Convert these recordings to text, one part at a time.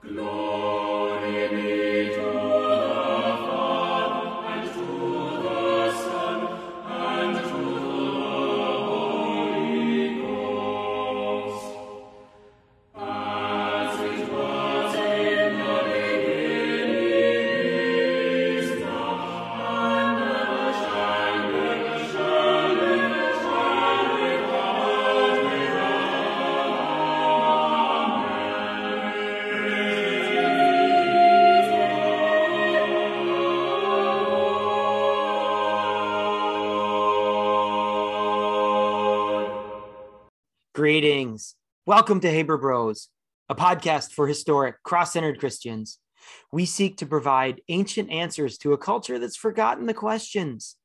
Greetings. Welcome to Haber Bros, a podcast for historic, cross centered Christians. We seek to provide ancient answers to a culture that's forgotten the questions.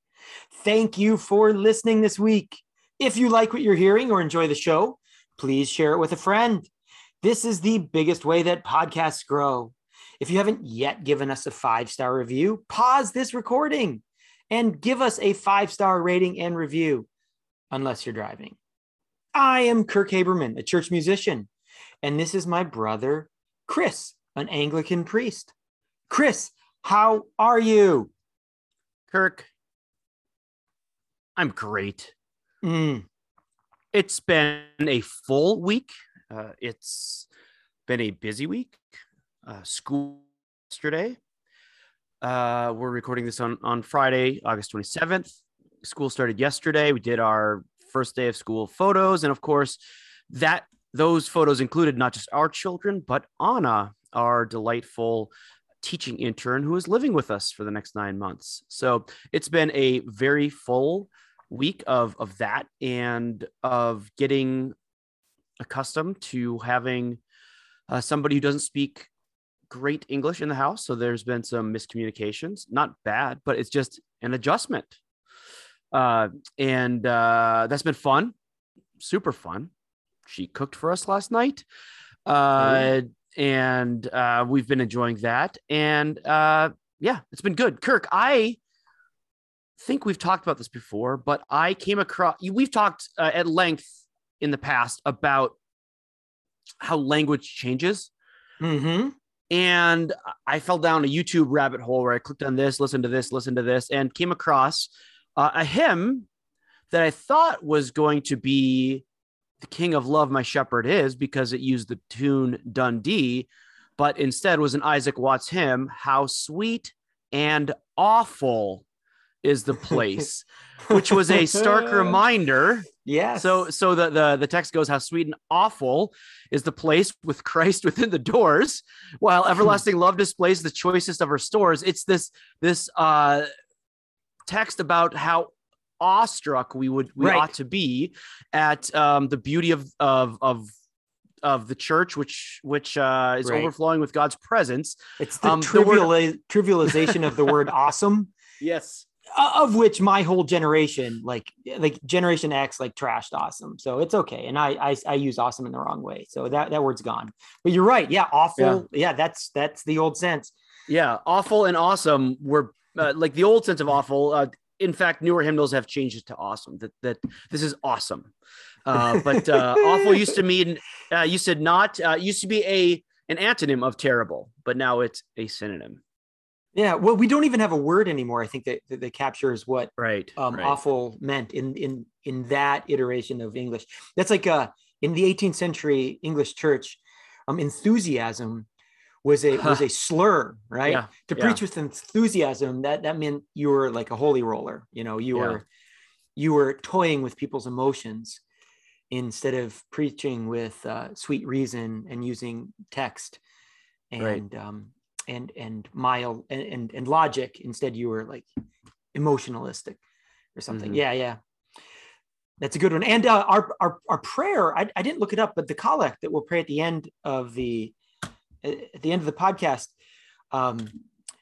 Thank you for listening this week. If you like what you're hearing or enjoy the show, please share it with a friend. This is the biggest way that podcasts grow. If you haven't yet given us a five star review, pause this recording and give us a five star rating and review, unless you're driving. I am Kirk Haberman, a church musician, and this is my brother, Chris, an Anglican priest. Chris, how are you? Kirk, I'm great. Mm, It's been a full week. Uh, it's been a busy week. Uh, school yesterday. Uh, we're recording this on, on Friday, August 27th. School started yesterday. We did our first day of school photos. And of course, that those photos included not just our children, but Anna, our delightful teaching intern who is living with us for the next nine months. So it's been a very full week of of that and of getting accustomed to having uh, somebody who doesn't speak great English in the house. So there's been some miscommunications, not bad, but it's just an adjustment. Uh, and uh, that's been fun, super fun. She cooked for us last night. Uh, and uh, we've been enjoying that. And uh, yeah, it's been good. Kirk, I think we've talked about this before, but I came across, we've talked uh, at length in the past about how language changes. hmm And I fell down a YouTube rabbit hole where I clicked on this, listened to this, listened to this, and came across uh, a hymn that I thought was going to be the King of Love, My Shepherd Is, because it used the tune Dundee, but instead was an Isaac Watts hymn, How Sweet and Awful is the Place, which was a stark reminder Yes. so so the, the the text goes how sweet and awful is the place with Christ within the doors, while everlasting love displays the choicest of her stores. It's this this uh text about how awestruck we would we Right. ought to be at um the beauty of of of of the church which which uh is Right. overflowing with God's presence. it's the, um, the word- trivialization of the word awesome, Yes. of which my whole generation, like like Generation X, like trashed awesome. So it's okay. And I I, I use awesome in the wrong way. So that, that word's gone. But you're right. Yeah, awful. Yeah, that's that's the old sense. Yeah, awful and awesome were uh, like the old sense of awful. Uh, in fact, newer hymnals have changed it to awesome. That that this is awesome. Uh, but uh, awful used to mean uh, used to not uh, used to be a an antonym of terrible, but now it's a synonym. Yeah. Well, we don't even have a word anymore. I think that that, that captures what Right. um, right. awful meant in in in that iteration of English. That's like uh in the 18th century English church, um, enthusiasm was a was a slur, right? Yeah, to yeah. preach with enthusiasm, that that meant you were like a holy roller. You know, you Yeah. were you were toying with people's emotions instead of preaching with uh, sweet reason and using text Right. and um, and and mild and, and and logic. Instead, you were like emotionalistic or something. Mhm. Yeah, yeah. That's a good one. And uh, our, our our prayer, I, I didn't look it up, but the collect that we'll pray at the end of the at the end of the podcast, um,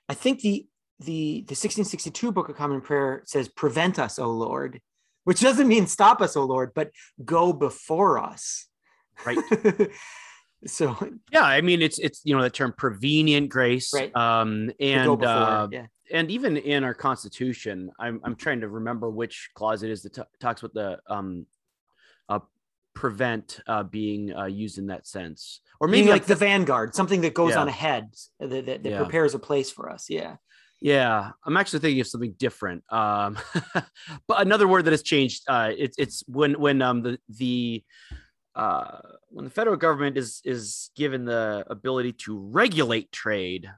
I think the the the 1662 Book of Common Prayer says, "Prevent us, O Lord," which doesn't mean stop us, O Lord, but go before us. Right. so Yeah, I mean it's it's you know the term prevenient grace. Right. Um and go before, uh, yeah. and even in our constitution, I'm I'm trying to remember which clause it is that t- talks about the um uh prevent uh, being uh, used in that sense, or Maybe maybe like the vanguard, something that goes Yeah. on ahead that, that, that Yeah. prepares a place for us. Yeah. Yeah, I'm actually thinking of something different. Um, but another word that has changed. Uh, it's it's when when um the the uh when the federal government is is given the ability to regulate trade,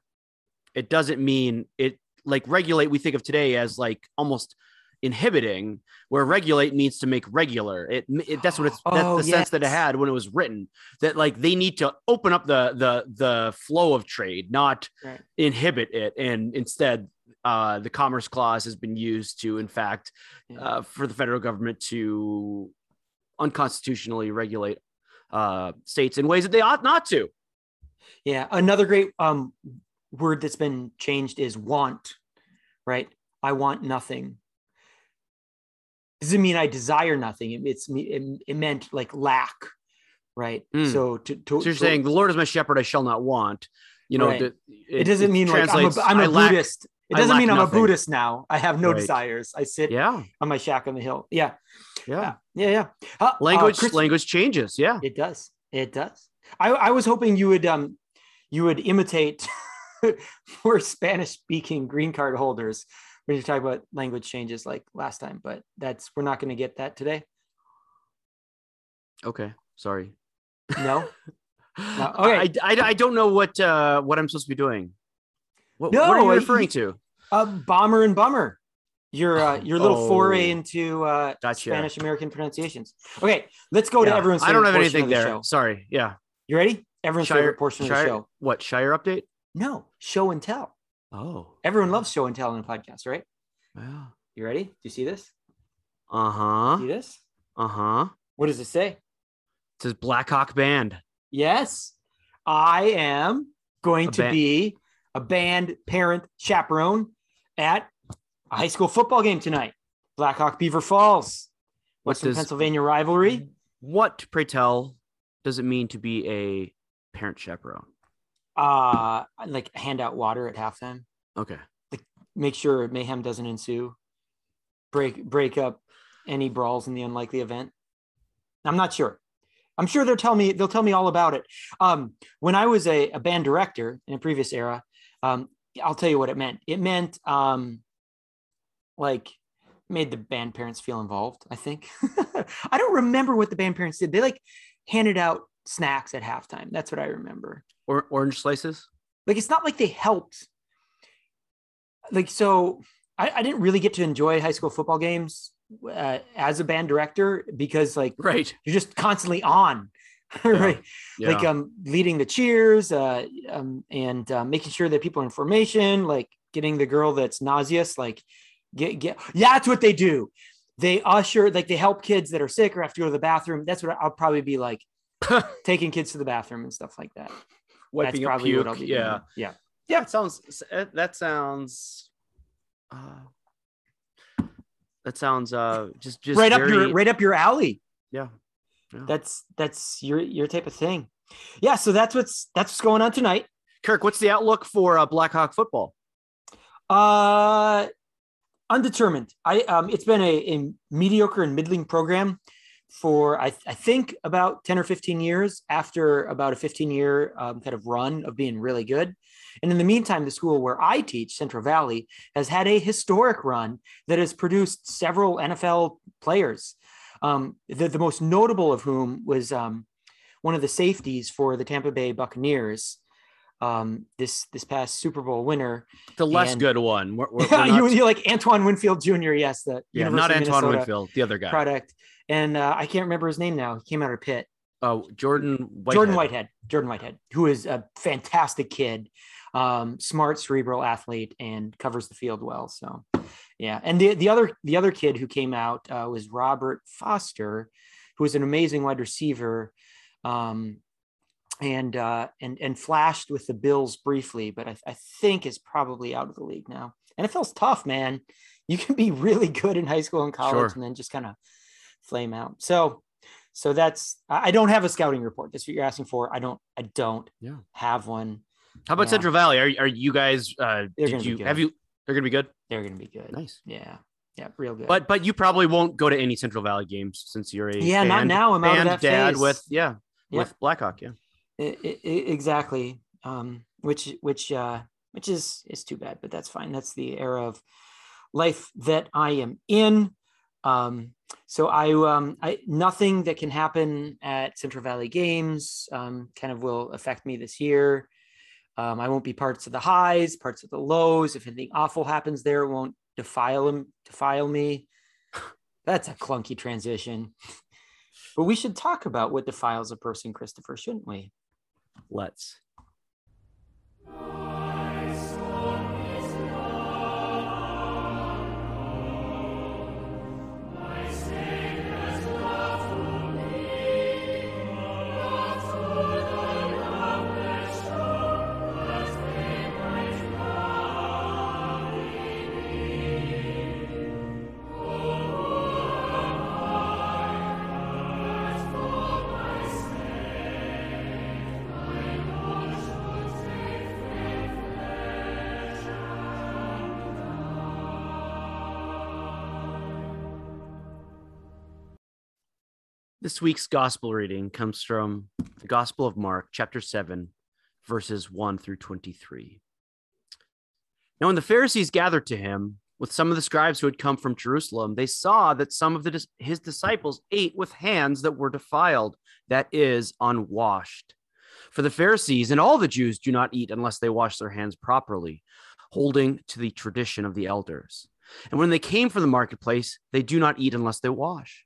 it doesn't mean it like regulate. We think of today as like almost inhibiting, where regulate means to make regular. It, it that's what it's that's Oh, the sense that it had when it was written. That like they need to open up the the the flow of trade, not Right. inhibit it and instead uh, the commerce clause has been used to in fact Yeah. uh, for the federal government to unconstitutionally regulate uh, states in ways that they ought not to Yeah. Another great um, word that's been changed is want, right? I want nothing. Doesn't mean I desire nothing. It, it's it, it meant like lack, right? Mm. So to, to so you're to- saying the lord is my shepherd i shall not want you know Right. the, it, doesn't mean like I'm a, I'm a "I lack-" Buddhist. It doesn't mean I'm nothing. a Buddhist now. I have no Right. desires. I sit yeah on my shack on the hill. Yeah. yeah Yeah. Yeah. Uh, uh, language Chris- language changes yeah It does. It does. I, I was hoping you would um you would imitate for Spanish speaking green card holders when you talk about language changes like last time, but that's we're not going to get that today. okay sorry No. I, okay. I, I don't know what uh what i'm supposed to be doing what, No, what are you referring to Uh, bomber and bummer. Your uh, your little foray Oh. into uh, Gotcha. Spanish American pronunciations. Okay, let's go to everyone's. i don't have anything the there Show. sorry yeah You ready? Everyone's favorite portion of the show. What Shire update? No, show and tell. Oh, Everyone loves show and tell in a podcast, right? yeah. You ready? Do you see this? Uh huh. See this? Uh huh. What does it say? It says Blackhawk Band. Yes, I am going A to be a band parent chaperone at a high school football game tonight. Blackhawk Beaver Falls, What Western does- Pennsylvania rivalry. What, pray tell, does it mean to be a parent chaperone? Uh, like hand out water at halftime. Okay. Make sure mayhem doesn't ensue. Break break up any brawls in the unlikely event. I'm not sure. I'm sure they'll tell me they'll tell me all about it. Um, when I was a, a band director in a previous era, um, I'll tell you what it meant. It meant um, like made the band parents feel involved. I think I don't remember what the band parents did. They like handed out snacks at halftime. That's what I remember. Or orange slices? Like it's not like they helped. Like so, I, I didn't really get to enjoy high school football games uh, as a band director because like Right. you're just constantly on right Yeah. like um leading the cheers uh um and uh, making sure that people are in formation like getting the girl that's nauseous like get get yeah that's what they do they usher like they help kids that are sick or have to go to the bathroom that's what i'll probably be like taking kids to the bathroom and stuff like that Wiping that's up probably puke. what i'll be yeah. doing. yeah Yeah. It sounds, that sounds, uh, that sounds, uh, just, just right up your right up your alley Yeah. Yeah. that's that's your your type of thing yeah so that's what's that's what's going on tonight Kirk, what's the outlook for uh, Blackhawk football? Uh, undetermined. I um, it's been a, a mediocre and middling program for I, I think about ten or fifteen years. After about a fifteen year um, kind of run of being really good, and in the meantime, the school where I teach, Central Valley, has had a historic run that has produced several NFL players. Um, the, the most notable of whom was um, one of the safeties for the Tampa Bay Buccaneers. Um, this this past Super Bowl winner, The less And- good one. We're, we're, we're not, you, like Antoine Winfield Jr. Yes, the yeah, University not Antoine Minnesota Winfield, the other guy. product, and uh, I can't remember his name now. He came out of Pitt. Oh, Jordan Whitehead. Jordan Whitehead. Jordan Whitehead, who is a fantastic kid, um, smart, cerebral athlete, and covers the field well. So, yeah. And the the other the other kid who came out uh, was Robert Foster, who is an amazing wide receiver. Um, and uh, and and flashed with the Bills briefly, but I, I think is probably out of the league now. NFL's tough, man. You can be really good in high school and college, Sure. and then just kind of flame out. So, so that's I don't have a scouting report. That's what you're asking for. I don't. I don't Yeah. have one. How about Yeah. Central Valley? Are, are you guys, uh, They're did gonna you, have you, they're going to be good? They're going to be good. Nice. Yeah. Yeah, real good. But but you probably won't go to any Central Valley games since you're a yeah, not now. I'm out of band that dad phase. with yeah, Yeah. with Blackhawk. Yeah. Exactly. Um, which which uh, which is is too bad, but that's fine. That's the era of life that I am in. Um, so I um I nothing that can happen at Central Valley Games um, kind of will affect me this year. Um, I won't be parts of the highs, parts of the lows. If anything awful happens there, it won't defile him, defile me. That's a clunky transition. But we should talk about what defiles a person, Christopher, shouldn't we? Let's. This week's gospel reading comes from the Gospel of Mark, chapter 7, verses 1 through 23. Now, when the Pharisees gathered to him with some of the scribes who had come from Jerusalem, they saw that some of the, his disciples ate with hands that were defiled, that is, unwashed. For the Pharisees and all the Jews do not eat unless they wash their hands properly, holding to the tradition of the elders. And when they came from the marketplace, they do not eat unless they wash.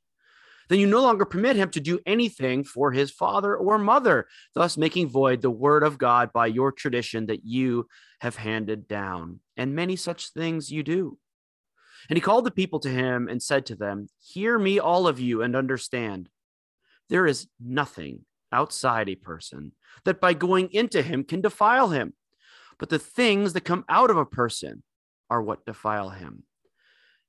then you no longer permit him to do anything for his father or mother, thus making void the word of God by your tradition that you have handed down. And many such things you do. And he called the people to him and said to them, Hear me, all of you, and understand. There is nothing outside a person that by going into him can defile him, but the things that come out of a person are what defile him.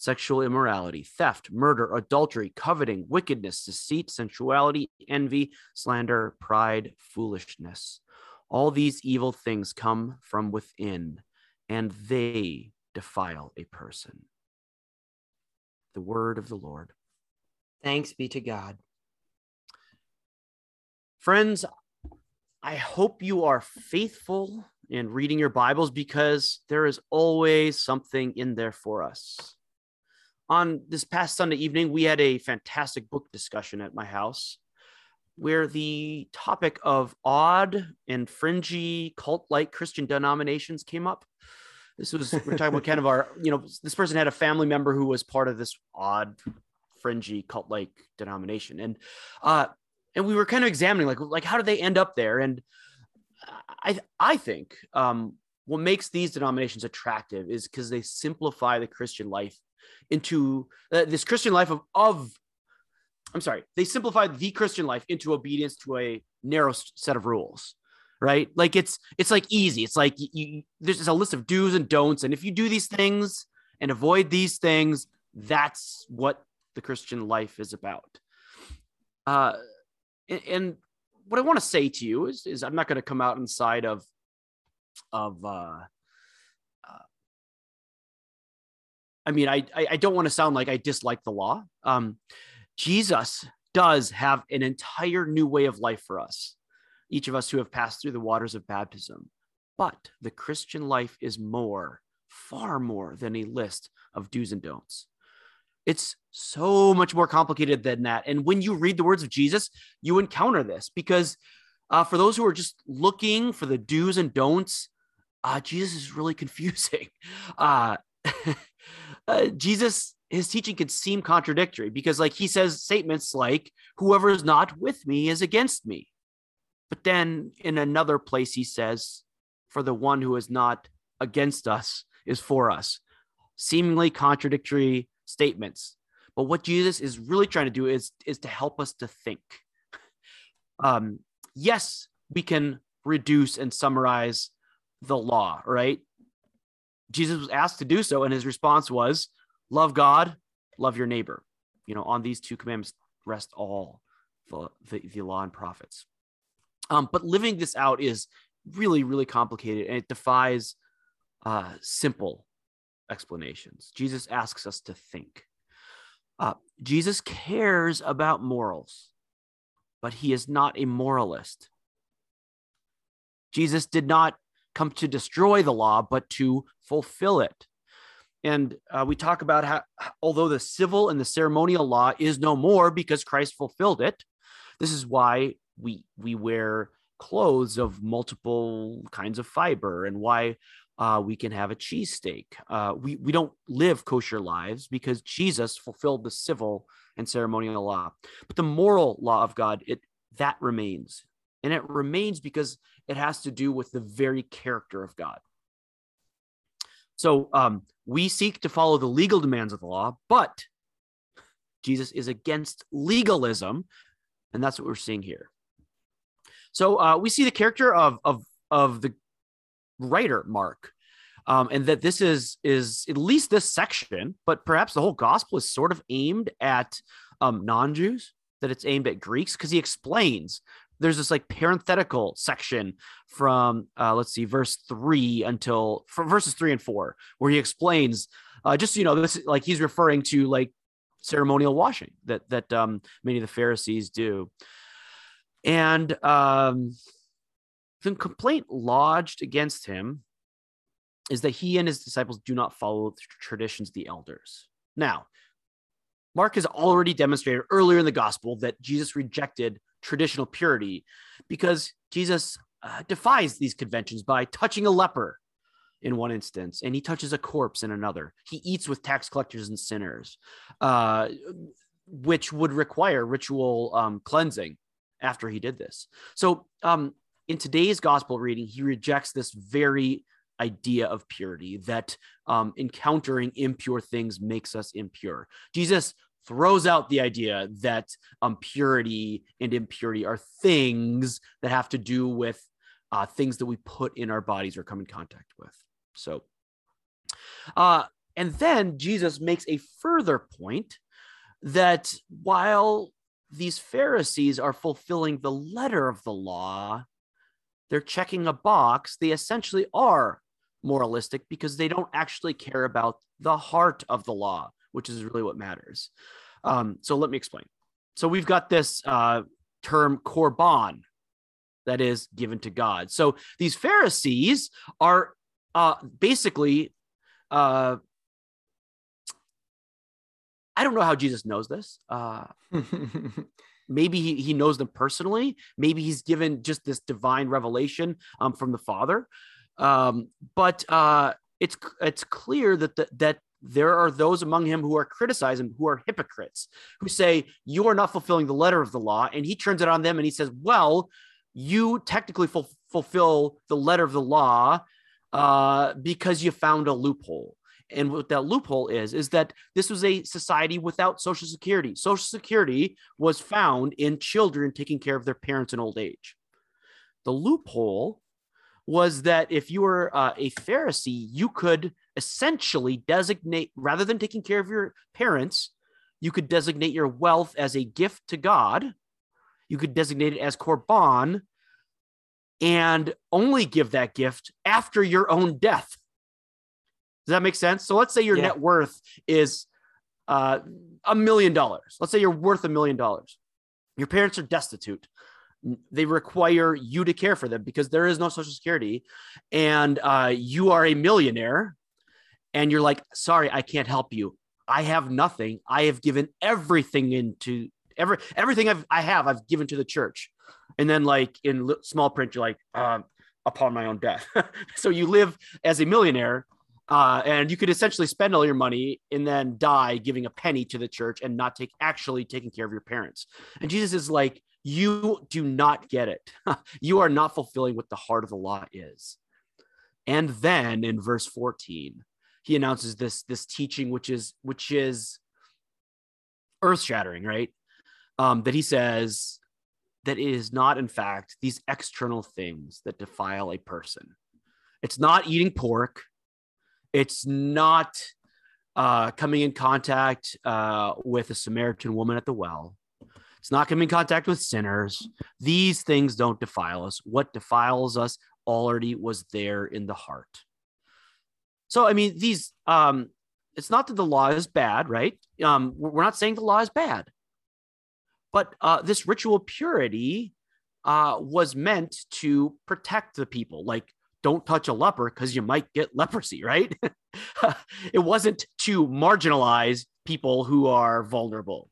sexual immorality, theft, murder, adultery, coveting, wickedness, deceit, sensuality, envy, slander, pride, foolishness. All these evil things come from within, and they defile a person. The word of the Lord. Thanks be to God. Friends, I hope you are faithful in reading your Bibles because there is always something in there for us on this past Sunday evening, we had a fantastic book discussion at my house where the topic of odd and fringy cult like Christian denominations came up. This was, we're talking about kind of our, you know, this person had a family member who was part of this odd, fringy cult like denomination. And, uh, and we were kind of examining like, like, how did they end up there? And I, I think, um, what makes these denominations attractive is because they simplify the Christian life into uh, this Christian life of, of, I'm sorry, they simplified the Christian life into obedience to a narrow set of rules, right? Like it's, it's like easy. It's like you, there's a list of do's and don'ts. And if you do these things and avoid these things, that's what the Christian life is about. Uh, and, and what I want to say to you is, is I'm not going to come out inside of of uh, I mean, I I don't want to sound like I dislike the law. Um, Jesus does have an entire new way of life for us, each of us who have passed through the waters of baptism. But the Christian life is more, far more than a list of do's and don'ts. It's so much more complicated than that. And when you read the words of Jesus, you encounter this because uh, for those who are just looking for the do's and don'ts, uh, Jesus is really confusing. Uh, uh, Jesus, his teaching could seem contradictory because, like, he says statements like, Whoever is not with me is against me. But then in another place, he says, For the one who is not against us is for us. Seemingly contradictory statements. But what Jesus is really trying to do is, is to help us to think. Um, yes, we can reduce and summarize the law, right? Jesus was asked to do so, and his response was, Love God, love your neighbor. You know, on these two commandments rest all the, the, the law and prophets. Um, but living this out is really, really complicated, and it defies uh, simple explanations. Jesus asks us to think. Uh, Jesus cares about morals, but he is not a moralist. Jesus did not come to destroy the law, but to fulfill it. And uh, we talk about how, although the civil and the ceremonial law is no more because Christ fulfilled it, this is why we we wear clothes of multiple kinds of fiber and why uh, we can have a cheesesteak. Uh, we, we don't live kosher lives because Jesus fulfilled the civil and ceremonial law. But the moral law of God, it that remains. And it remains because it has to do with the very character of God. So um, we seek to follow the legal demands of the law, but Jesus is against legalism. And that's what we're seeing here. So uh, we see the character of, of, of the writer Mark, um, and that this is is at least this section, but perhaps the whole gospel is sort of aimed at um, non-Jews. That it's aimed at Greeks because he explains there's this like parenthetical section from uh, let's see verse three until verses three and four where he explains uh, just you know this like he's referring to like ceremonial washing that that um, many of the Pharisees do, and um, the complaint lodged against him is that he and his disciples do not follow the traditions of the elders. Now, Mark has already demonstrated earlier in the gospel that Jesus rejected traditional purity because Jesus uh, defies these conventions by touching a leper in one instance and he touches a corpse in another. He eats with tax collectors and sinners, uh, which would require ritual um, cleansing after he did this. So, um, in today's gospel reading, he rejects this very idea of purity that um, encountering impure things makes us impure. Jesus throws out the idea that um, purity and impurity are things that have to do with uh, things that we put in our bodies or come in contact with. So, uh, and then Jesus makes a further point that while these Pharisees are fulfilling the letter of the law, they're checking a box. They essentially are moralistic because they don't actually care about the heart of the law, which is really what matters. Um, so let me explain. So we've got this uh, term korban that is given to God. So these Pharisees are uh, basically, uh, I don't know how Jesus knows this. Uh, maybe he, he knows them personally. Maybe he's given just this divine revelation um, from the Father. Um, but uh, it's it's clear that the, that there are those among him who are criticizing who are hypocrites who say you are not fulfilling the letter of the law and he turns it on them and he says well you technically ful- fulfill the letter of the law uh, because you found a loophole. And what that loophole is is that this was a society without social security. Social security was found in children taking care of their parents in old age. The loophole was that if you were uh, a Pharisee, you could essentially designate, rather than taking care of your parents, you could designate your wealth as a gift to God. You could designate it as korban and only give that gift after your own death. Does that make sense? So let's say your Yeah. net worth is uh, a million dollars. Let's say you're worth a million dollars. Your parents are destitute. They require you to care for them because there is no social security, and uh, you are a millionaire, and you're like, "Sorry, I can't help you. I have nothing. I have given everything into every everything I've I have. I've given to the church." And then, like in small print, you're like, um, "Upon my own death." so you live as a millionaire uh, and you could essentially spend all your money and then die giving a penny to the church and not take actually taking care of your parents. And Jesus is like, you do not get it. you are not fulfilling what the heart of the law is. And then in verse 14, he announces this this teaching, which is which is earth shattering, right? Um, that he says that it is not, in fact, these external things that defile a person. It's not eating pork. It's not uh, coming in contact uh, with a Samaritan woman at the well. It's not coming in contact with sinners. These things don't defile us. What defiles us already was there in the heart. So, I mean, these, um, it's not that the law is bad, right? Um, we're not saying the law is bad, but uh, this ritual purity uh, was meant to protect the people. Like, don't touch a leper because you might get leprosy, right? it wasn't to marginalize people who are vulnerable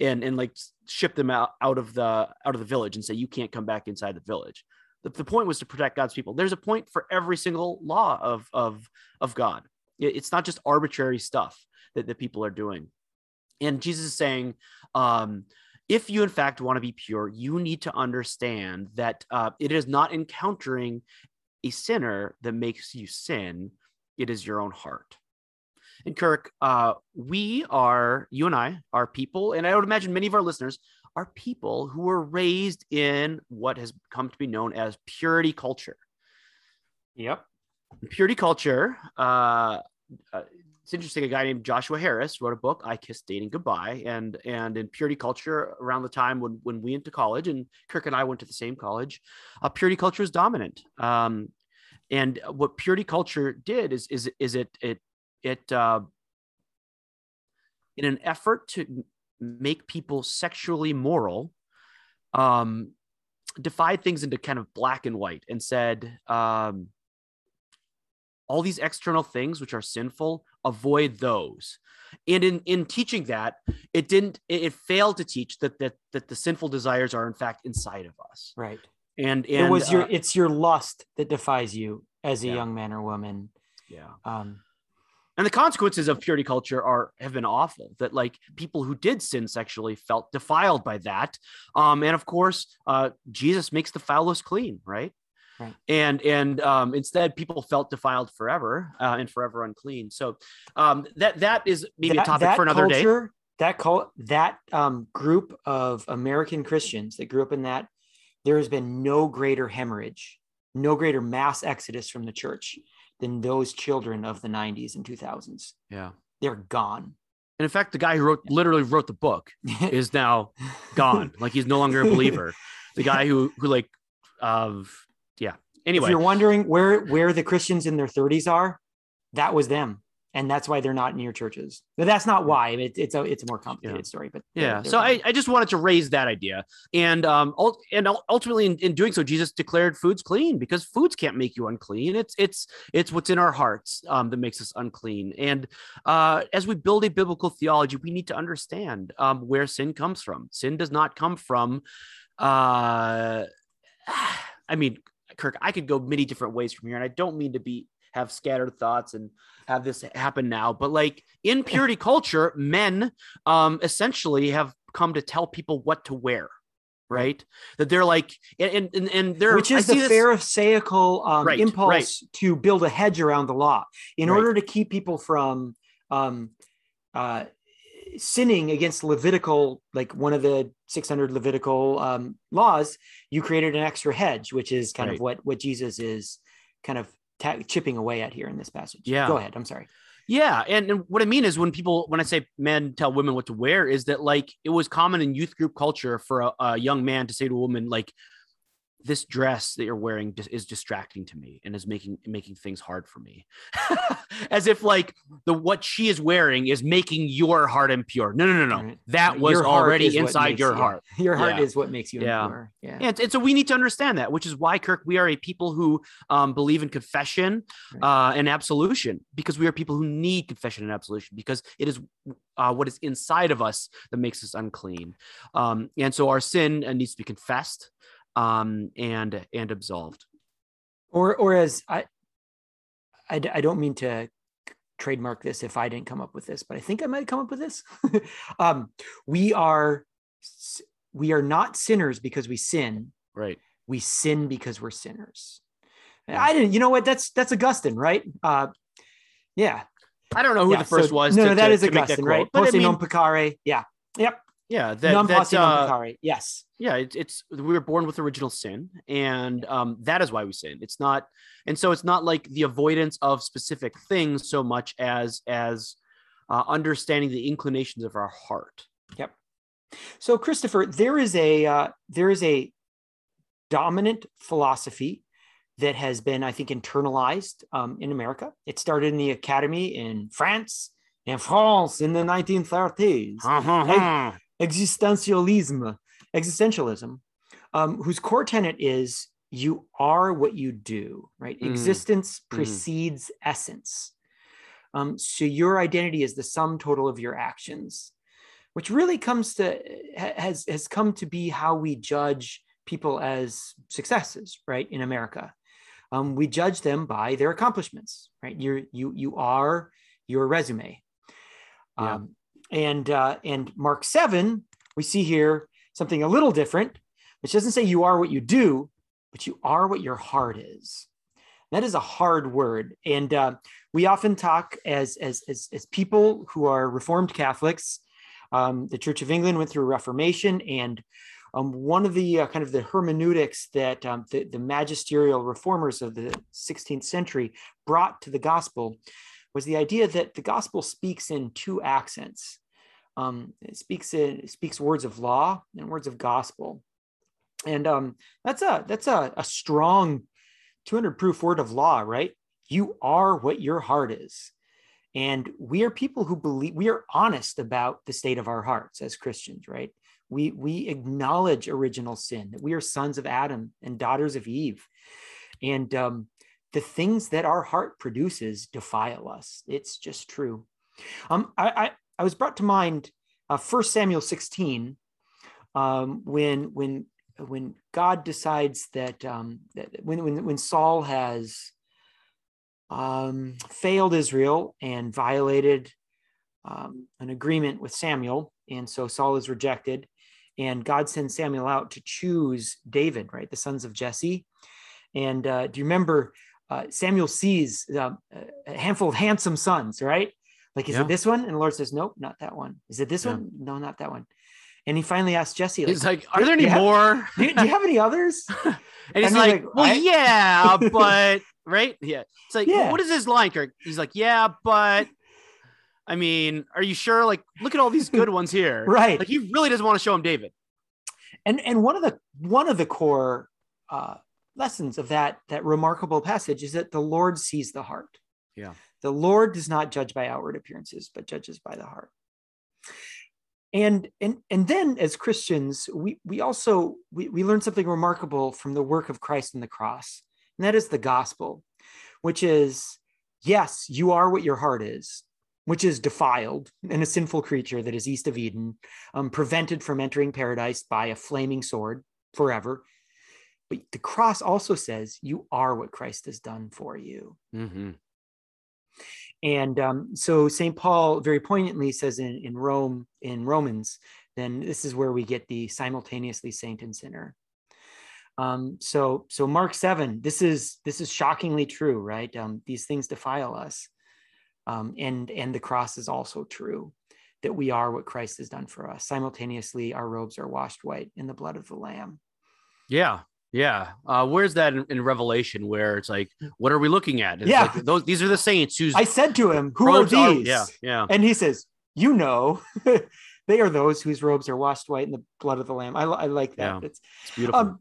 and and like ship them out out of the out of the village and say you can't come back inside the village. The, the point was to protect God's people. There's a point for every single law of of of God. It's not just arbitrary stuff that, the people are doing. And Jesus is saying, um, if you in fact want to be pure, you need to understand that uh, it is not encountering a sinner that makes you sin, it is your own heart. And Kirk, uh, we are, you and I are people, and I would imagine many of our listeners are people who were raised in what has come to be known as purity culture. Yep. Purity culture, uh, uh, it's interesting. A guy named Joshua Harris wrote a book, "I Kissed Dating Goodbye," and and in purity culture, around the time when when we went to college, and Kirk and I went to the same college, uh, purity culture is dominant. Um, and what purity culture did is is is it it it uh, in an effort to make people sexually moral, um, divide things into kind of black and white, and said. Um, all these external things which are sinful avoid those and in in teaching that it didn't it, it failed to teach that that that the sinful desires are in fact inside of us Right. and and it was your uh, it's your lust that defies you as a Yeah. young man or woman. yeah Um, and the consequences of purity culture are have been awful that like people who did sin sexually felt defiled by that. Um and of course uh jesus makes the foulest clean right? Right. and and um instead people felt defiled forever uh, and forever unclean. So um that that is maybe a topic for another day. culture, That cult, that um, group of American Christians that grew up in that, there has been no greater hemorrhage, no greater mass exodus from the church than those children of the 90s and 2000s. yeah. They're gone. and in fact the guy who wrote literally wrote the book is now gone. Like he's no longer a believer. The guy who who like of yeah. Anyway, If you're wondering where where the Christians in their 30s are, that was them, and that's why they're not in your churches. But that's not why. It, it's a it's a more complicated Yeah. story. But yeah they're so I. I just wanted to raise that idea and um and ultimately in, in doing so jesus declared foods clean because foods can't make you unclean it's it's it's what's in our hearts um that makes us unclean and uh as we build a biblical theology we need to understand um where sin comes from sin does not come from uh i mean kirk i could go many different ways from here and i don't mean to be have scattered thoughts and have this happen now but like in purity culture men um essentially have come to tell people what to wear right that they're like and and, and they're which I is the see pharisaical um, Right, impulse to build a hedge around the law in Right. order to keep people from um, uh, sinning against Levitical, like one of the 600 Levitical um, laws. You created an extra hedge, which is kind Right. of what what Jesus is kind of ta- chipping away at here in this passage. Yeah. go ahead. I'm sorry. Yeah, and, and what I mean is when people when I say men tell women what to wear is that like it was common in youth group culture for a, a young man to say to a woman like this dress that you're wearing is distracting to me and is making making things hard for me as if like the what she is wearing is making your heart impure no no no no right. that was already inside your heart your heart yeah. is what makes you yeah. impure yeah and, and, so we need to understand that which is why kirk we are a people who um, believe in confession right. uh, and absolution because we are people who need confession and absolution because it is uh, what is inside of us that makes us unclean um, and so our sin uh, needs to be confessed um, and and absolved. Or or as I, I, I don't mean to trademark this if I didn't come up with this, but I think I might come up with this. um, we are we are not sinners because we sin. Right. We sin because we're sinners. Yeah. I didn't. You know what? That's that's Augustine, right? Uh, yeah. I don't know who yeah, the first so, was. No, to, no, that to, is Augustine, right? Posse I mean, non peccare. Yeah. Yep. Yeah, that, non that, uh, Yes. Yeah, it, it's we were born with original sin, and um, that is why we sin. It's not, and so it's not like the avoidance of specific things so much as as uh, understanding the inclinations of our heart. Yep. So, Christopher, there is a uh, there is a dominant philosophy that has been, I think, internalized um, in America. It started in the academy in France, in France in the 1930s. Uh-huh existentialism, existentialism, um, whose core tenet is you are what you do, right? Mm. Existence mm. precedes mm. essence. Um, so your identity is the sum total of your actions, which really comes to has has come to be how we judge people as successes, right? In America, um, we judge them by their accomplishments, right? You're you you are your resume. Yeah. Um, and uh, and Mark seven, we see here something a little different, which doesn't say you are what you do, but you are what your heart is. That is a hard word, and uh, we often talk as, as as as people who are Reformed Catholics. Um, the Church of England went through Reformation, and um, one of the uh, kind of the hermeneutics that um, the, the magisterial reformers of the 16th century brought to the gospel was the idea that the gospel speaks in two accents. Um, it speaks in, speaks words of law and words of gospel, and um, that's a that's a, a strong 200 proof word of law, right? You are what your heart is. And we are people who believe we are honest about the state of our hearts as Christians, right? We we acknowledge original sin, that we are sons of Adam and daughters of Eve. And um, the things that our heart produces defile us. It's just true. Um, I, I, was brought to mind uh, 1 Samuel 16 um, when when when God decides that, um, that when, when when Saul has um, failed Israel and violated um, an agreement with Samuel, and so Saul is rejected, and God sends Samuel out to choose David, right, the sons of Jesse. And uh, do you remember uh, Samuel sees uh, a handful of handsome sons, right? Like, is yeah. it this one? And the Lord says, Nope, not that one. Is it this yeah. one? No, not that one. And he finally asks Jesse, like, He's like, Are there any have, more? Do you, do you, have any others? and he's and like, like, Well, yeah, but right? Yeah. It's like, yeah. what is his line, Kirk? He's like, Yeah, but I mean, are you sure? Like, look at all these good ones here. right. Like he really doesn't want to show him David. And and one of the one of the core uh lessons of that that remarkable passage is that the Lord sees the heart. Yeah. The Lord does not judge by outward appearances, but judges by the heart. And and and then as Christians, we we also we, we learn something remarkable from the work of Christ on the cross, and that is the gospel, which is yes, you are what your heart is, which is defiled and a sinful creature that is east of Eden, um, prevented from entering paradise by a flaming sword forever. But the cross also says you are what Christ has done for you. Mm-hmm. And um, so St. Paul very poignantly says in, in Rome, in Romans, then this is where we get the simultaneously saint and sinner. Um, so so Mark 7, this is this is shockingly true, right? Um, these things defile us. Um, and and the cross is also true that we are what Christ has done for us. Simultaneously, our robes are washed white in the blood of the Lamb. Yeah, Yeah. Uh, where's that in, in Revelation where it's like, what are we looking at? It's Yeah. like, those these are the saints who's I said to him, Who are robes are- these? yeah, yeah. And he says, You know, they are those whose robes are washed white in the blood of the Lamb. I, I like that. Yeah. It's It's beautiful. um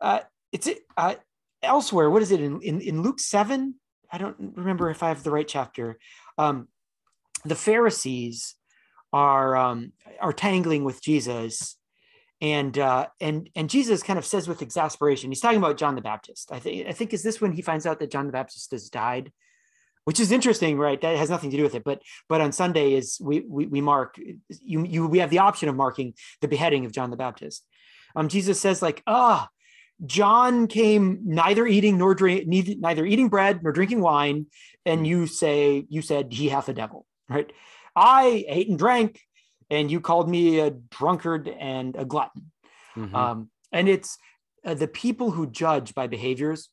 uh it's uh elsewhere what is it in, in in luke 7 i don't remember if i have the right chapter um the pharisees are um are tangling with jesus and uh and and jesus kind of says with exasperation he's talking about john the baptist. I think i think is this when he finds out that john the baptist has died? Which is interesting right? That has nothing to do with it. But but on sunday is we we, we mark you you we have the option of marking the beheading of john the baptist. Um jesus says like ah John came neither eating nor drink, neither eating bread nor drinking wine, and you say you said he hath a devil, right? I ate and drank, and you called me a drunkard and a glutton. Mhm. Um, and it's uh, the people who judge by behaviors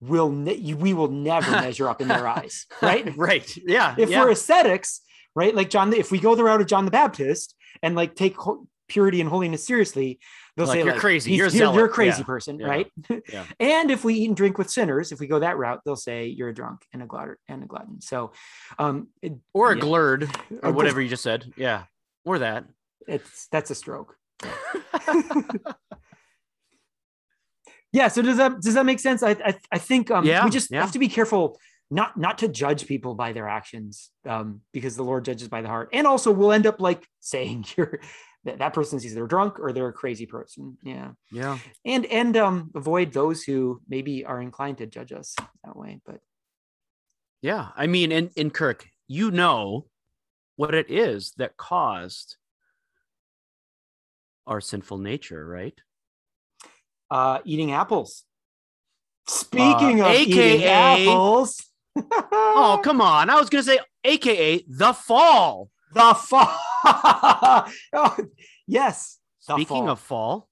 will ne- we will never measure up in their eyes, right? right. Yeah. If yeah. we're ascetics, right? Like John, the- if we go the route of John the Baptist and like take ho- purity and holiness seriously, they'll Like, say "You're like, crazy. You're a you're, you're a crazy Yeah. person, Yeah. right? Yeah. and if we eat and drink with sinners, if we go that route, they'll say you're a drunk and a glutton and a glutton. So, um, it- or a glurd or whatever you just said. Yeah. Or that. it's that's a stroke. Yeah. So does that does that make sense? I I, I think um, Yeah, we just yeah. have to be careful not not to judge people by their actions um, because the Lord judges by the heart, and also we'll end up like saying you're that, that person's either drunk or they're a crazy person. Yeah, yeah. and and um, avoid those who maybe are inclined to judge us that way. But Yeah. I mean, in, in Kirk, you know what it is that caused our sinful nature, right? uh, eating apples. Speaking Uh, of eating apples, Oh, come on. I was going to say, AKA the fall. the fall. oh, yes. the Speaking fall. of fall,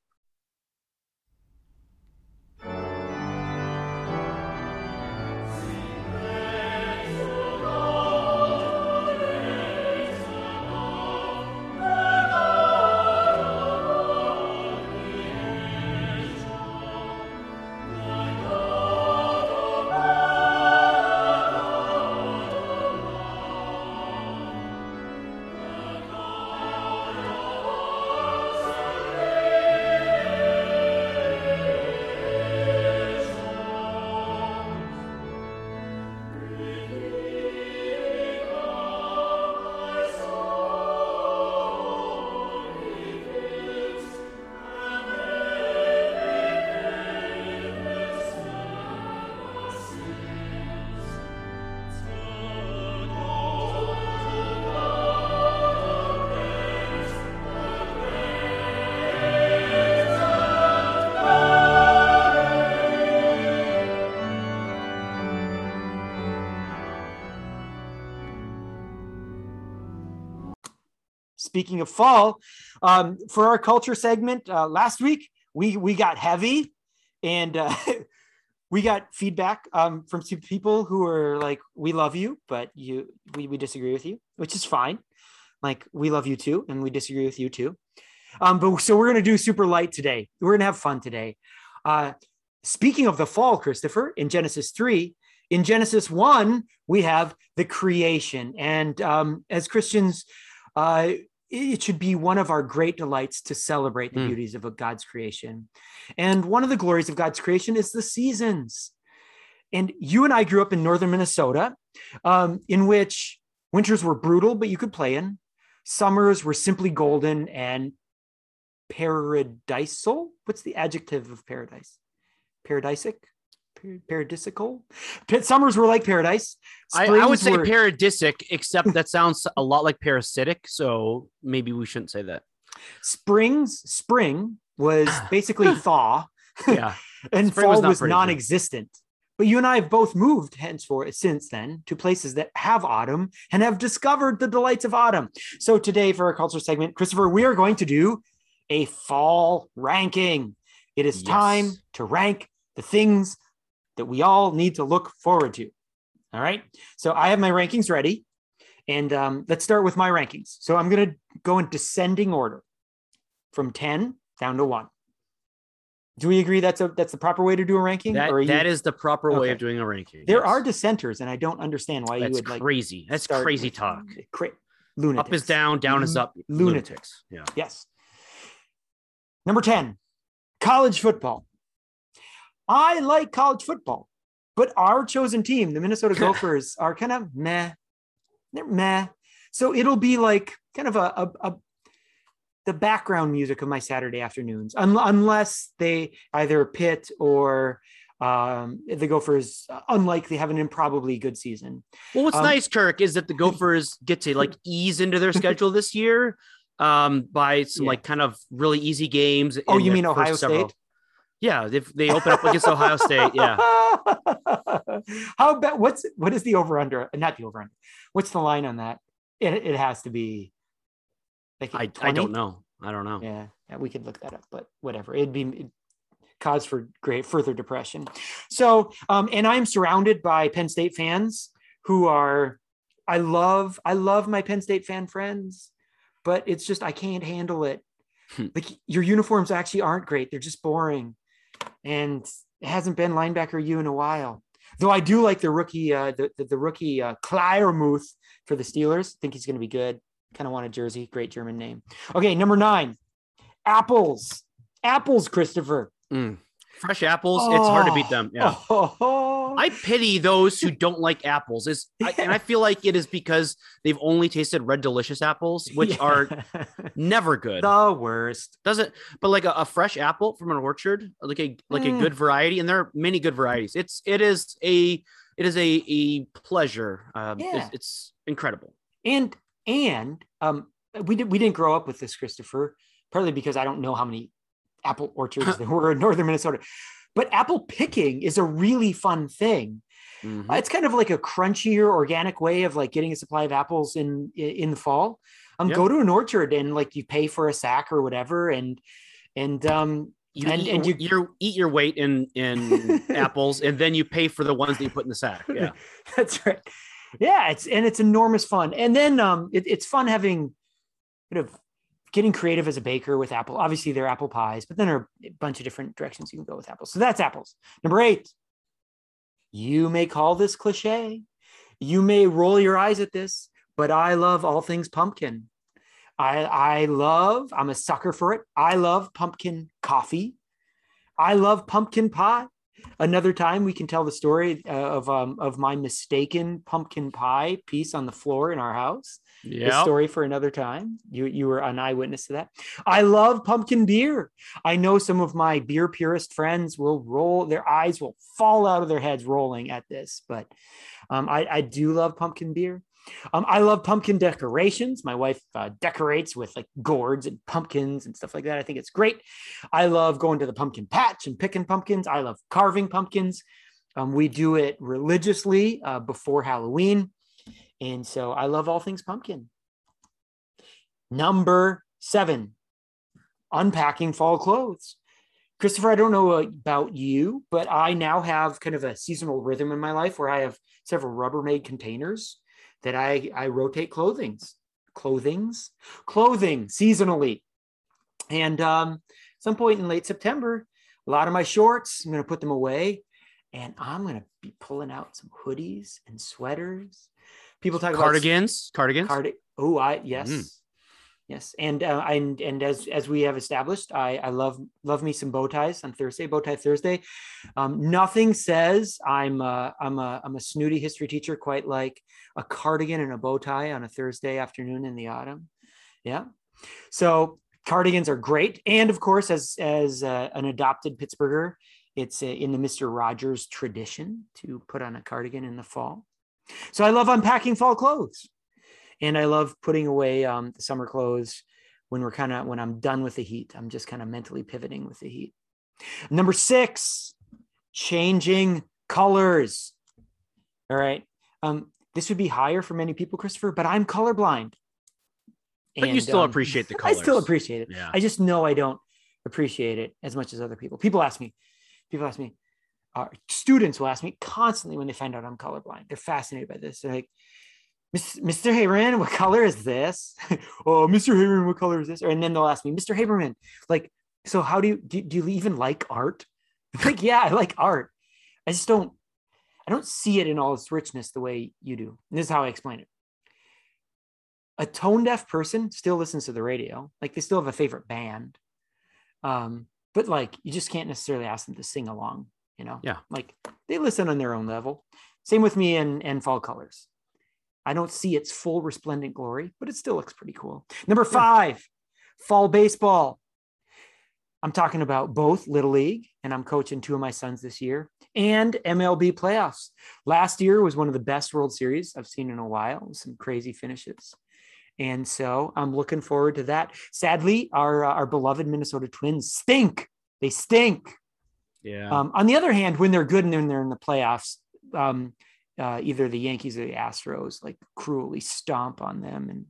speaking of fall, um, for our culture segment uh, last week, we we got heavy, and uh, we got feedback um, from some people who were like, "We love you, but you we we disagree with you," which is fine. Like we love you too, and we disagree with you too. Um, but so we're gonna do super light today. We're gonna have fun today. Uh, speaking of the fall, Christopher, in Genesis three. In Genesis 1, we have the creation. And um, as Christians, uh, it should be one of our great delights to celebrate the Mm. beauties of a God's creation. And one of the glories of God's creation is the seasons. And you and I grew up in northern Minnesota, um, in which winters were brutal, but you could play in. Summers were simply golden and paradisal. What's the adjective of paradise? Paradisic? Par- Paradisical? Pa- Summers were like paradise. I, I would say were- paradisic, except that sounds a lot like parasitic. So maybe we shouldn't say that. springs spring was basically thaw Yeah. and Spring was fall not was, non-existent but you and i have both moved henceforth since then to places that have autumn and have discovered the delights of autumn so today for our culture segment christopher we are going to do a fall ranking it is time to rank the things that we all need to look forward to all right so i have my rankings ready and um, let's start with my rankings so i'm going to go in descending order from 10 down to 1 Do we agree that's a that's the proper way to do a ranking? That, or you- that is the proper way of doing a ranking. there yes. are dissenters, and I don't understand why you That's would like crazy. That's crazy talk. Cra- lunatics. Up is down, down is up. lunatics. Yeah. Yes. Number 10, college football. I like college football, but our chosen team, the Minnesota Gophers, are kind of meh. They're meh. So it'll be like kind of a, a, a the background music of my Saturday afternoons, un- unless they either Pitt or um, the Gophers unlikely have an improbably good season. Well, what's Um, nice, Kirk, is that the Gophers get to like ease into their schedule this year um, by some Yeah. like kind of really easy games. Oh, you mean Ohio first several- State? Yeah, they they open up against Ohio State. Yeah, How about what's what is the over under? Not the over under. What's the line on that? It, it has to be like I, I don't know. I don't know. Yeah, yeah, we could look that up, but whatever. It'd be it'd cause for great further depression. So, um, and I'm surrounded by Penn State fans who are. I love I love my Penn State fan friends, but it's just I can't handle it. Hmm. like your uniforms actually aren't great; they're just boring, and it hasn't been linebacker you in a while. Though I do like the rookie, uh, the, the the rookie uh, Freiermuth for the Steelers. think he's going to be good. Kind of want a jersey. Great German name. Okay, number nine, apples. Apples, Christopher. Mm. Fresh apples, it's hard to beat Oh. them. Yeah. Oh, I pity those who don't like apples. Is I, and I feel like it is because they've only tasted red delicious apples, which Yeah. are never good. the worst. Doesn't but like a, a fresh apple from an orchard, like a like Mm. a good variety, and there are many good varieties. It's it is a it is a a pleasure. Um, Yeah. it's, it's incredible. And and um, we did we didn't grow up with this, Christopher. Partly because I don't know how many apple orchards there were in northern Minnesota. But apple picking is a really fun thing. Mhm. Uh, It's kind of like a crunchier, organic way of like getting a supply of apples in in the fall. Um, Yeah. go to an orchard and like you pay for a sack or whatever, and and um, You and- eat, and you, you- eat your weight in in apples, and then you pay for the ones that you put in the sack. Yeah, That's right. Yeah, it's and it's enormous fun. And then um it, it's fun having sort of getting creative as a baker with apple. Obviously, they're apple pies, but then there are a bunch of different directions you can go with apples. So that's apples. Number eight. You may call this cliche. You may roll your eyes at this, but I love all things pumpkin. I I love, I'm a sucker for it. I love pumpkin coffee. I love pumpkin pie another time we can tell the story uh, of um, of my mistaken pumpkin pie piece on the floor in our house. The yeah. story for another time. You you were an eyewitness to that. I love pumpkin beer. I know some of my beer purist friends will roll their eyes will fall out of their heads rolling at this, but um, I I do love pumpkin beer. Um, I love pumpkin decorations. My wife uh, decorates with like gourds and pumpkins and stuff like that. I think it's great. I love going to the pumpkin patch and picking pumpkins. I love carving pumpkins. Um, we do it religiously uh, before Halloween. And so I love all things pumpkin. Number seven, unpacking fall clothes. Christopher, I don't know about you, but I now have kind of a seasonal rhythm in my life where I have several Rubbermaid containers that I, I rotate clothings, clothings, clothing seasonally. And um, some point in late September, a lot of my shorts, I'm going to put them away and I'm going to be pulling out some hoodies and sweaters. People talk about Cardigans, cardigans. cardi- Oh, I yes. Mm. Yes, and uh, and and as as we have established, I I love love me some bow ties on Thursday, bow tie Thursday. Um, nothing says I'm a, I'm a I'm a snooty history teacher quite like a cardigan and a bow tie on a Thursday afternoon in the autumn. Yeah, so cardigans are great, and of course, as as uh, an adopted Pittsburgher, it's uh, in the Mister Rogers tradition to put on a cardigan in the fall. So I love unpacking fall clothes and I love putting away um, the summer clothes when we're kind of when I'm done with the heat. I'm just kind of mentally pivoting with the heat. Number six, changing colors. All right, um, this would be higher for many people, Christopher, but I'm colorblind. But you still um, appreciate the colors. I still appreciate it. Yeah. I just know I don't appreciate it as much as other people. People ask me, people ask me, uh, students will ask me constantly when they find out I'm colorblind. They're fascinated by this. They're like, "Miss- Mr. Haberman, what color is this? oh, Mr. Haberman, what color is this? Or, and then they'll ask me, Mr. Haberman, like, So how do you do, do you even like art? like, yeah, I like art. I just don't I don't see it in all its richness the way you do. And this is how I explain it. A tone deaf person still listens to the radio. Like they still have a favorite band. Um, but like you just can't necessarily ask them to sing along, you know? Yeah. Like they listen on their own level. Same with me and, and fall colors. I don't see its full resplendent glory, but it still looks pretty cool. Number five, fall baseball. I'm talking about both Little League, and I'm coaching two of my sons this year, and MLB playoffs. Last year was one of the best World Series I've seen in a while, some crazy finishes. And so I'm looking forward to that. Sadly, our, uh, our beloved Minnesota Twins stink. They stink. Yeah. Um, on the other hand, when they're good and when they're in the playoffs, um, uh, either the Yankees or the Astros like cruelly stomp on them and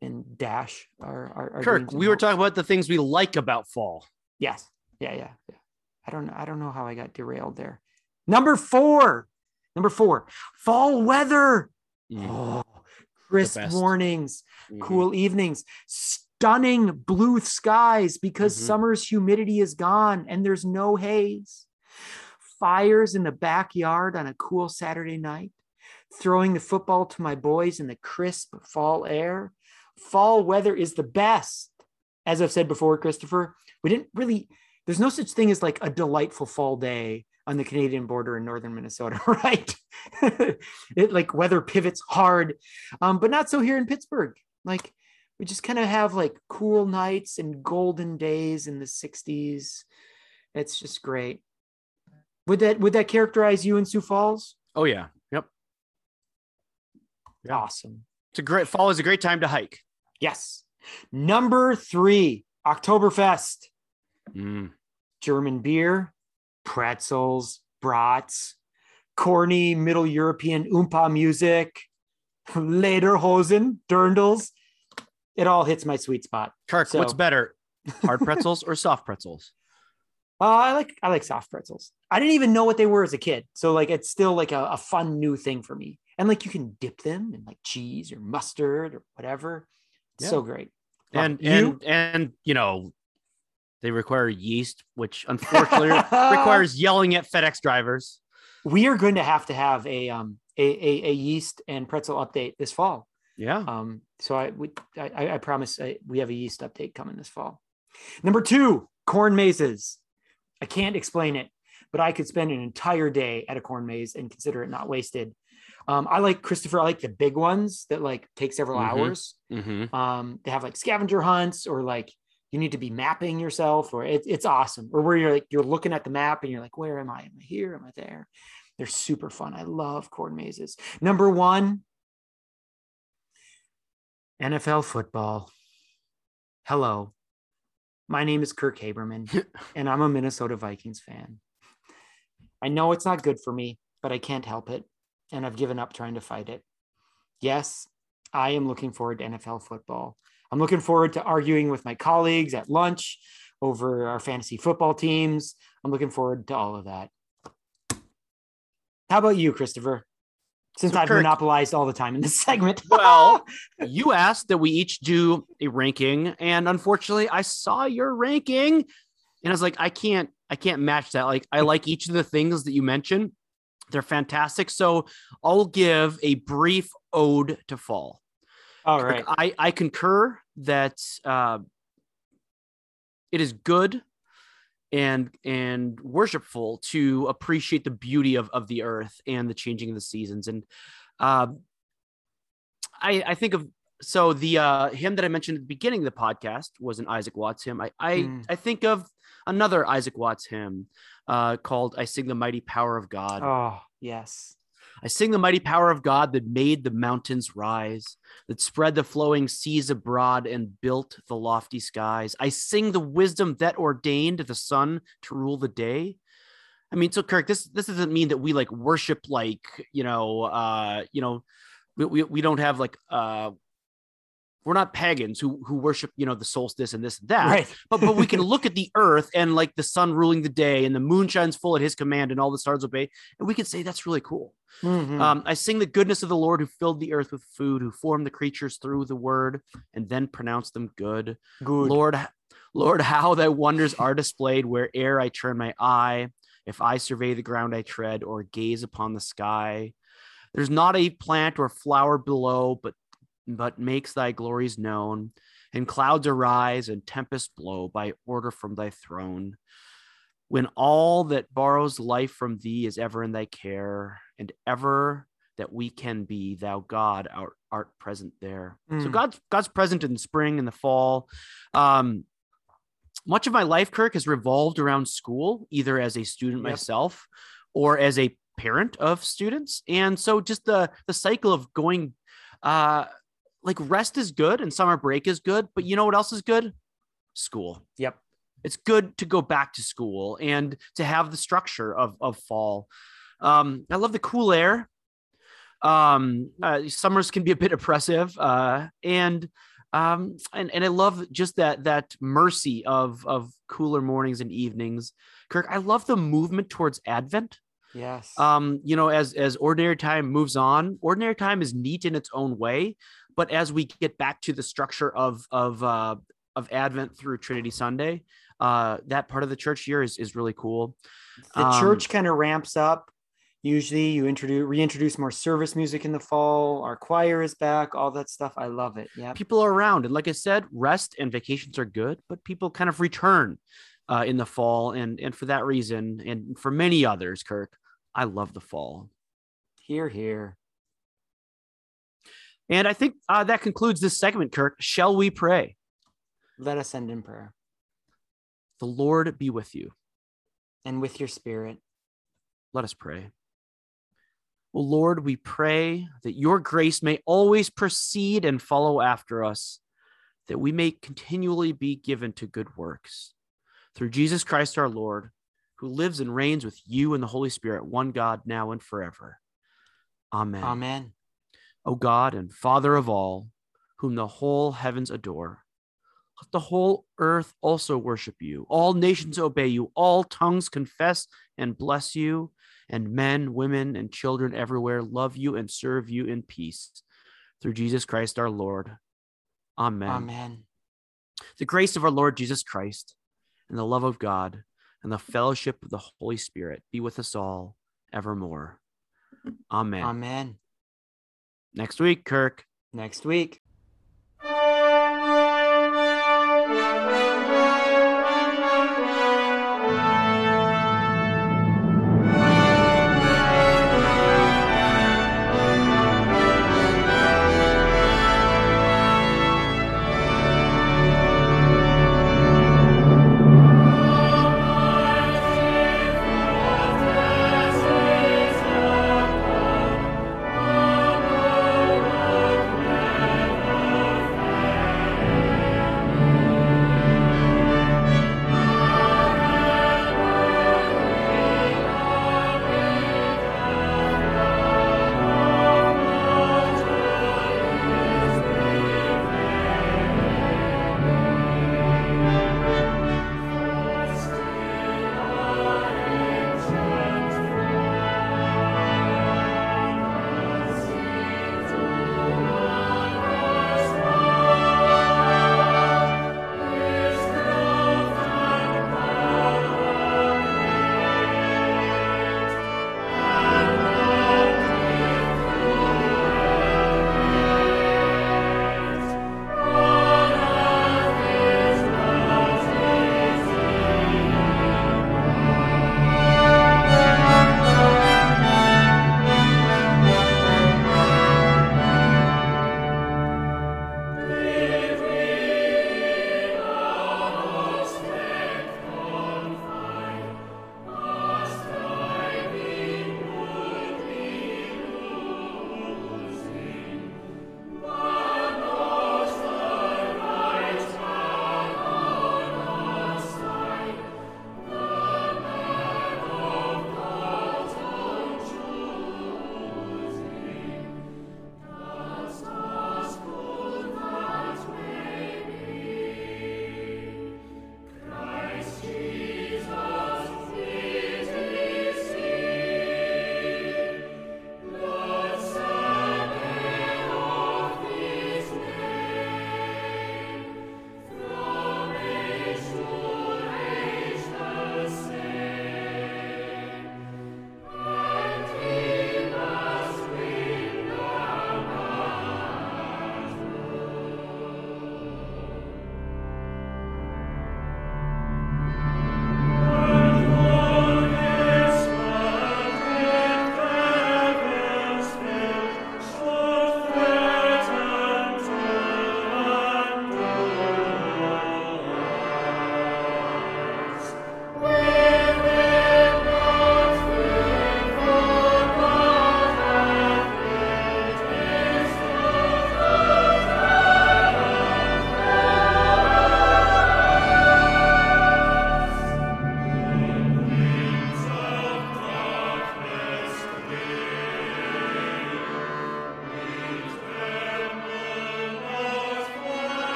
and dash our, our, our Kirk, we were talking about the things we like about fall. Yes. Yeah, yeah, yeah. I don't. I don't know how I got derailed there. Number four. Number four. Fall weather. Oh, crisp mornings, Mhm. cool evenings, stunning blue skies because Mhm. summer's humidity is gone and there's no haze. Fires in the backyard on a cool Saturday night, throwing the football to my boys in the crisp fall air. Fall weather is the best. As I've said before, Christopher, we didn't really, there's no such thing as like a delightful fall day on the Canadian border in northern Minnesota, right? it like weather pivots hard, um, but not so here in Pittsburgh. Like we just kind of have like cool nights and golden days in the 60s. It's just great. Would that would that characterize you in Sioux Falls? Oh yeah. Yep. Yeah. Awesome. It's a great fall is a great time to hike. Yes. Number three, Oktoberfest. Mm. German beer, pretzels, brats, corny Middle European oompa music, lederhosen, dirndls. It all hits my sweet spot. Kirk, what's better? Hard pretzels or soft pretzels? Uh, I like I like soft pretzels. I didn't even know what they were as a kid, so like it's still like a, a fun new thing for me. And like you can dip them in like cheese or mustard or whatever. It's Yeah. So great. Love And it. and and you know, they require yeast, which unfortunately requires yelling at FedEx drivers. we are going to have to have a um a, a, a yeast and pretzel update this fall. Yeah. Um, so I we I, I- I promise I, we have a yeast update coming this fall. Number two, corn mazes. I can't explain it, but I could spend an entire day at a corn maze and consider it not wasted. Um, I like Christopher. I like the big ones that like take several Mhm. hours. Mm-hmm. Um, they have like scavenger hunts or like you need to be mapping yourself or it, it's awesome. Or where you're like you're looking at the map and you're like, where am I? Am I here? Am I there? They're super fun. I love corn mazes. Number one, NFL football. Hello. My name is Kirk Haberman, and I'm a Minnesota Vikings fan. I know it's not good for me, but I can't help it. And I've given up trying to fight it. Yes, I am looking forward to NFL football. I'm looking forward to arguing with my colleagues at lunch over our fantasy football teams. I'm looking forward to all of that. How about you, Christopher? Since So, I've Kirk- monopolized all the time in this segment. Well, you asked that we each do a ranking, and unfortunately, I saw your ranking, and I was like, I can't, I can't match that. Like, I like each of the things that you mentioned; they're fantastic. So, I'll give a brief ode to fall. all Kirk, right. I I concur that uh, it is good and and worshipful to appreciate the beauty of of the earth and the changing of the seasons. And uh, I I think of so the uh, hymn that I mentioned at the beginning of the podcast was an Isaac Watts hymn. I I, Mm. I think of another Isaac Watts hymn uh, called "I Sing the Mighty Power of God." Oh, yes. I sing the mighty power of God that made the mountains rise, that spread the flowing seas abroad and built the lofty skies. I sing the wisdom that ordained the sun to rule the day. I mean, so Kirk, this this doesn't mean that we like worship like you know, uh, you know, we, we, we don't have like uh, we're not pagans who who worship you know the solstice and this and that Right. but but we can look at the earth and like the sun ruling the day and the moon shines full at his command and all the stars obey and we can say that's really cool Mhm. um, I sing the goodness of the Lord who filled the earth with food, who formed the creatures through the word and then pronounced them good. Good. Lord, Lord, how thy wonders are displayed where'er I turn my eye. If I survey the ground I tread or gaze upon the sky, there's not a plant or flower below, but but makes thy glories known. And clouds arise and tempests blow by order from thy throne. When all that borrows life from thee is ever in thy care, and ever that we can be, thou God art, art present there. Mm. So hmm. God's God's present in the spring and the fall. Um, much of my life, Kirk, has revolved around school, either as a student yep. myself or as a parent of students. And so just the the cycle of going uh like rest is good and summer break is good, but you know what else is good? School. Yep. It's good to go back to school and to have the structure of of fall. Um, I love the cool air. Um, uh, summers can be a bit oppressive, uh, and um and and i love just that that mercy of of cooler mornings and evenings kirk i love the movement towards advent yes um you know as as ordinary time moves on ordinary time is neat in its own way but as we get back to the structure of of uh of advent through trinity sunday uh that part of the church year is is really cool the um, church kind of ramps up Usually you introduce reintroduce more service music in the fall. Our choir is back, all that stuff. I love it. Yeah. People are around. And like I said, rest and vacations are good, but people kind of return uh, in the fall. And and for that reason, and for many others, Kirk, I love the fall. Here, here. And I think uh, that concludes this segment, Kirk. Shall we pray? Let us end in prayer. The Lord be with you. And with your spirit. Let us pray. Well, Lord, we pray that your grace may always proceed and follow after us, that we may continually be given to good works. Through Jesus Christ our Lord, who lives and reigns with you and the Holy Spirit, one God, now and forever. Amen. Amen. O God and Father of all, whom the whole heavens adore, let the whole earth also worship you. All nations obey you. All tongues confess and bless you and men, women, and children everywhere love you and serve you in peace. Through Jesus Christ our Lord. Amen. Amen. The grace of our Lord Jesus Christ and the love of God and the fellowship of the Holy Spirit be with us all evermore. Amen. Amen. Next week, Kirk. Next week.